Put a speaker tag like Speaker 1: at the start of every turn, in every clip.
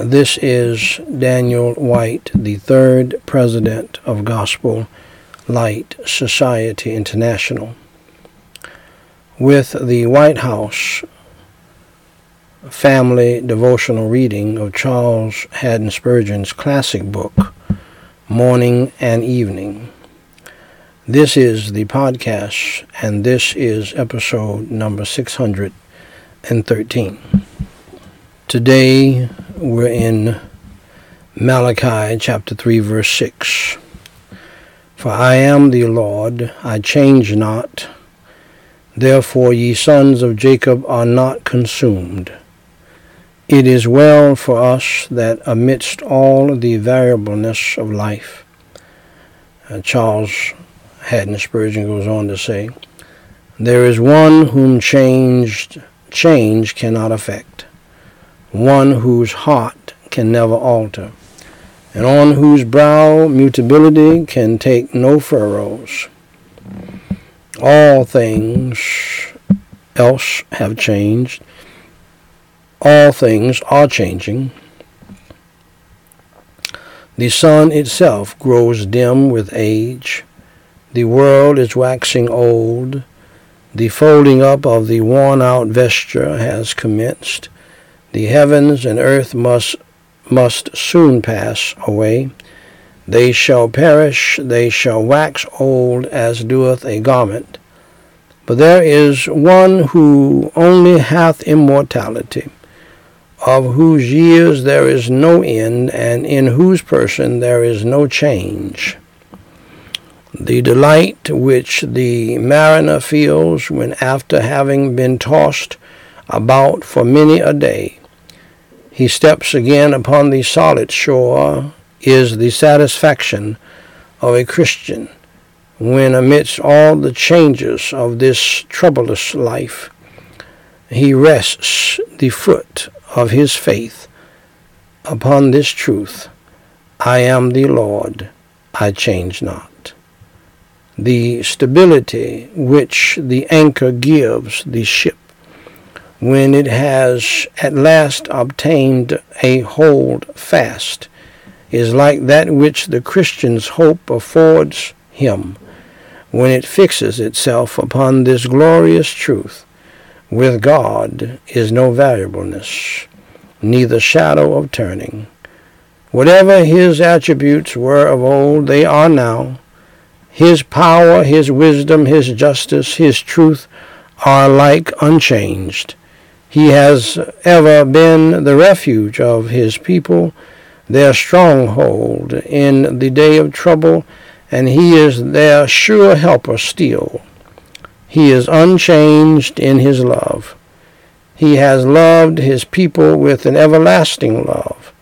Speaker 1: This is Daniel White, the third president of Gospel Light Society International. With the White House family devotional reading of Charles Haddon Spurgeon's classic book, Morning and Evening. This is the podcast, and this is episode number 613. Today we're in Malachi chapter 3, verse 6. For I am the Lord, I change not. Therefore, ye sons of Jacob are not consumed. It is well for us that amidst all the variableness of life, uh, Charles Haddon Spurgeon goes on to say, there is one whom changed change cannot affect, one whose heart can never alter, and on whose brow mutability can take no furrows. All things else have changed, all things are changing. The sun itself grows dim with age. The world is waxing old. The folding up of the worn out vesture has commenced. The heavens and earth must, must soon pass away. They shall perish, they shall wax old as doeth a garment. But there is one who only hath immortality of whose years there is no end, and in whose person there is no change. The delight which the mariner feels when, after having been tossed about for many a day, he steps again upon the solid shore, is the satisfaction of a Christian when, amidst all the changes of this troublous life, he rests the foot of his faith upon this truth I am the Lord, I change not. The stability which the anchor gives the ship when it has at last obtained a hold fast is like that which the Christian's hope affords him when it fixes itself upon this glorious truth with God is no variableness, neither shadow of turning. Whatever his attributes were of old, they are now. His power, his wisdom, his justice, his truth are like unchanged. He has ever been the refuge of his people, their stronghold in the day of trouble, and he is their sure helper still. He is unchanged in his love. He has loved his people with an everlasting love.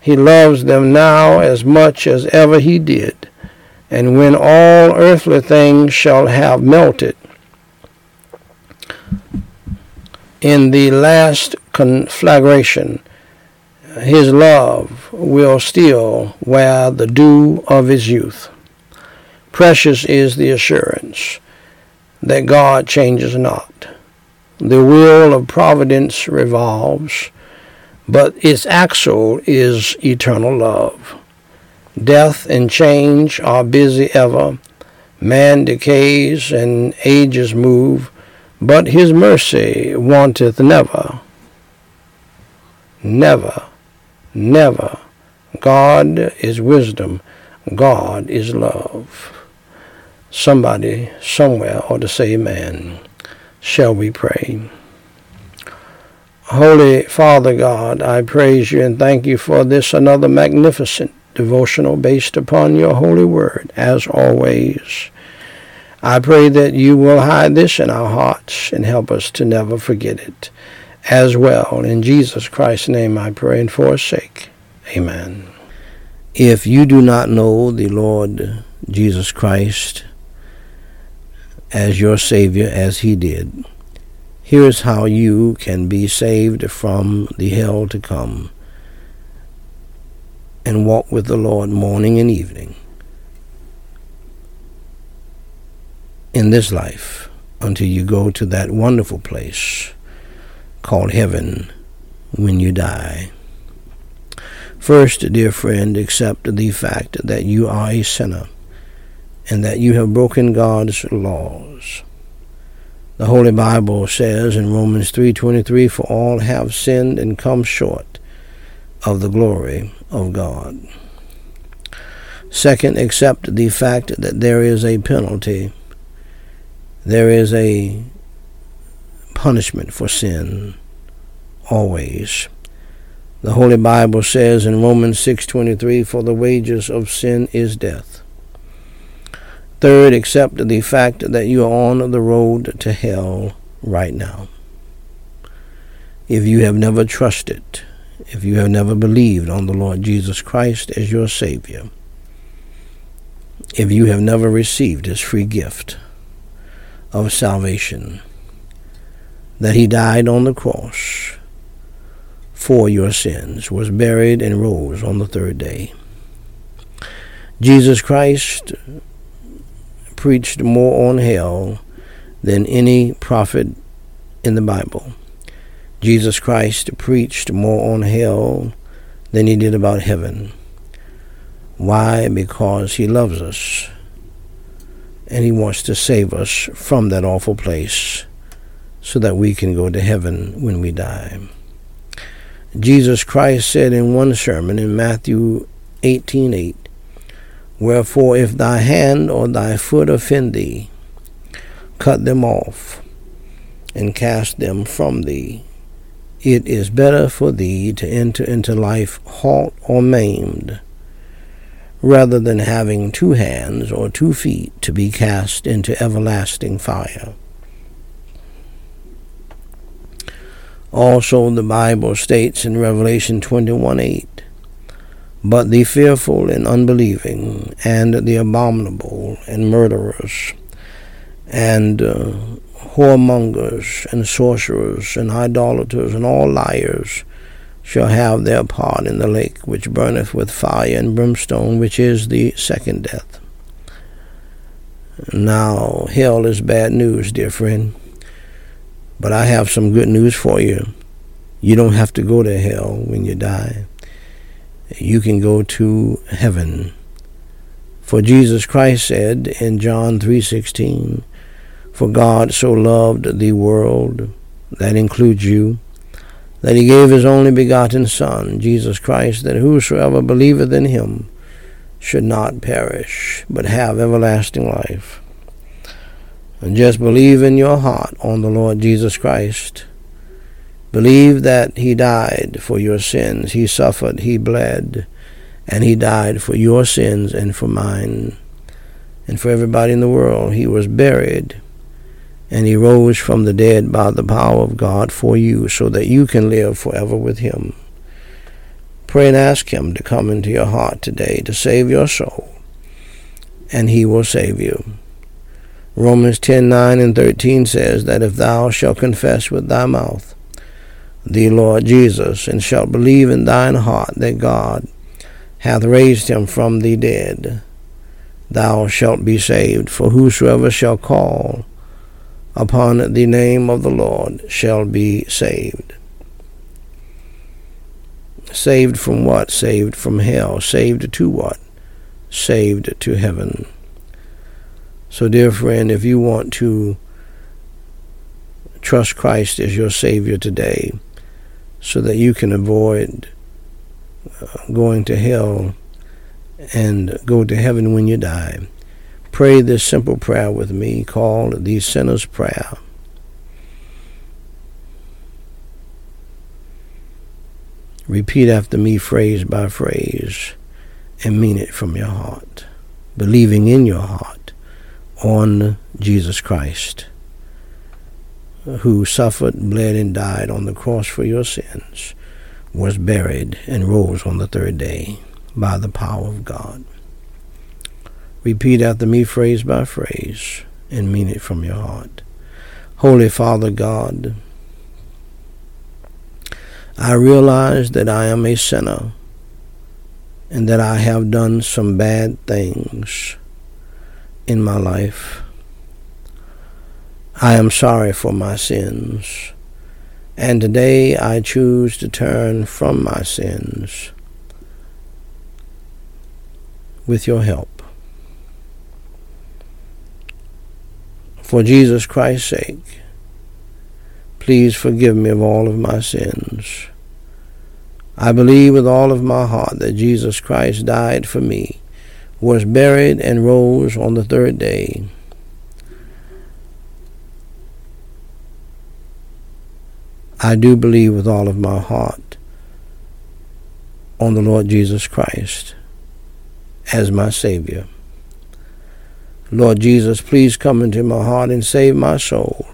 Speaker 1: He loves them now as much as ever he did. And when all earthly things shall have melted, in the last conflagration, his love will still wear the dew of his youth. Precious is the assurance that God changes not. The wheel of providence revolves, but its axle is eternal love. Death and change are busy ever. Man decays and ages move, but his mercy wanteth never. Never, never. God is wisdom. God is love. Somebody somewhere ought to say amen. Shall we pray? Holy Father God, I praise you and thank you for this another magnificent devotional based upon your holy word, as always. I pray that you will hide this in our hearts and help us to never forget it as well. In Jesus Christ's name I pray and for his sake. Amen. If you do not know the Lord Jesus Christ as your Savior as He did. Here is how you can be saved from the hell to come and walk with the Lord morning and evening in this life until you go to that wonderful place called heaven when you die. First, dear friend, accept the fact that you are a sinner and that you have broken God's laws. The Holy Bible says in Romans 3:23 for all have sinned and come short of the glory of God. Second, accept the fact that there is a penalty. There is a punishment for sin always. The Holy Bible says in Romans 6:23 for the wages of sin is death. Third, accept the fact that you are on the road to hell right now. If you have never trusted, if you have never believed on the Lord Jesus Christ as your Savior, if you have never received His free gift of salvation, that He died on the cross for your sins, was buried, and rose on the third day. Jesus Christ preached more on hell than any prophet in the Bible. Jesus Christ preached more on hell than he did about heaven. Why? Because he loves us and he wants to save us from that awful place so that we can go to heaven when we die. Jesus Christ said in one sermon in Matthew 18:8, Wherefore if thy hand or thy foot offend thee, cut them off and cast them from thee. It is better for thee to enter into life halt or maimed, rather than having two hands or two feet to be cast into everlasting fire. Also, the Bible states in Revelation 21 8, But the fearful and unbelieving, and the abominable, and murderers, and uh, whoremongers, and sorcerers, and idolaters, and all liars, shall have their part in the lake which burneth with fire and brimstone, which is the second death. Now, hell is bad news, dear friend. But I have some good news for you. You don't have to go to hell when you die. You can go to heaven. For Jesus Christ said in John 3:16, "For God so loved the world, that includes you, that he gave his only begotten Son, Jesus Christ, that whosoever believeth in him should not perish, but have everlasting life." And just believe in your heart on the Lord Jesus Christ. Believe that He died for your sins. He suffered, He bled, and He died for your sins and for mine and for everybody in the world. He was buried, and He rose from the dead by the power of God for you so that you can live forever with Him. Pray and ask Him to come into your heart today to save your soul, and He will save you. Romans 10 9 and 13 says that if thou shalt confess with thy mouth the Lord Jesus, and shalt believe in thine heart that God hath raised him from the dead, thou shalt be saved. For whosoever shall call upon the name of the Lord shall be saved. Saved from what? Saved from hell. Saved to what? Saved to heaven. So, dear friend, if you want to trust Christ as your Savior today so that you can avoid uh, going to hell and go to heaven when you die, pray this simple prayer with me called the Sinner's Prayer. Repeat after me phrase by phrase and mean it from your heart, believing in your heart on Jesus Christ, who suffered, bled, and died on the cross for your sins, was buried, and rose on the third day by the power of God. Repeat after me phrase by phrase and mean it from your heart. Holy Father God, I realize that I am a sinner and that I have done some bad things in my life. I am sorry for my sins, and today I choose to turn from my sins with your help. For Jesus Christ's sake, please forgive me of all of my sins. I believe with all of my heart that Jesus Christ died for me, was buried, and rose on the third day. I do believe with all of my heart on the Lord Jesus Christ as my Savior. Lord Jesus, please come into my heart and save my soul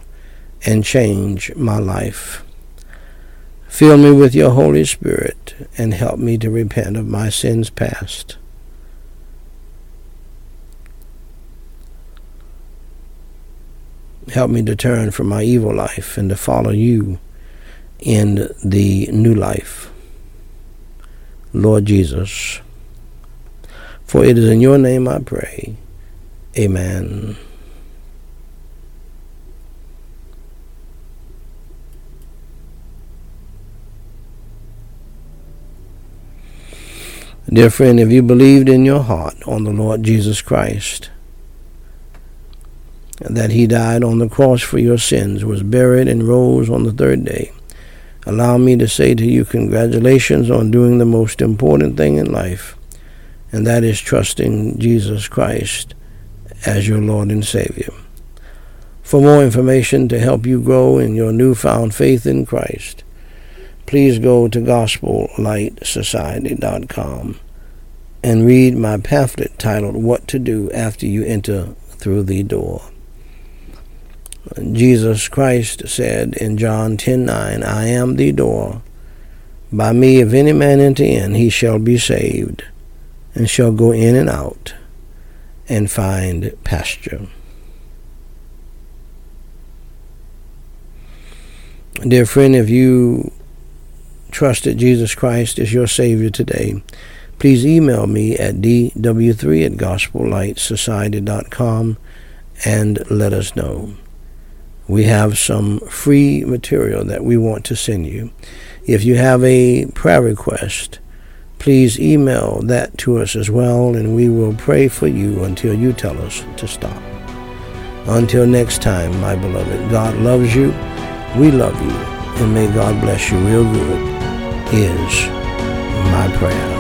Speaker 1: and change my life. Fill me with your Holy Spirit and help me to repent of my sins past. Help me to turn from my evil life and to follow you in the new life. Lord Jesus, for it is in your name I pray. Amen. Dear friend, if you believed in your heart on the Lord Jesus Christ, that he died on the cross for your sins, was buried, and rose on the third day, allow me to say to you congratulations on doing the most important thing in life, and that is trusting Jesus Christ as your Lord and Savior. For more information to help you grow in your newfound faith in Christ, please go to gospellightsociety.com and read my pamphlet titled What to Do After You Enter Through the Door. Jesus Christ said in John 10:9, I am the door. By me if any man enter in, he shall be saved, and shall go in and out, and find pasture. Dear friend, if you trust that Jesus Christ is your Savior today, please email me at dw3 at gospellightsociety.com and let us know. We have some free material that we want to send you. If you have a prayer request, please email that to us as well, and we will pray for you until you tell us to stop. Until next time, my beloved, God loves you, we love you, and may God bless you real good is my prayer.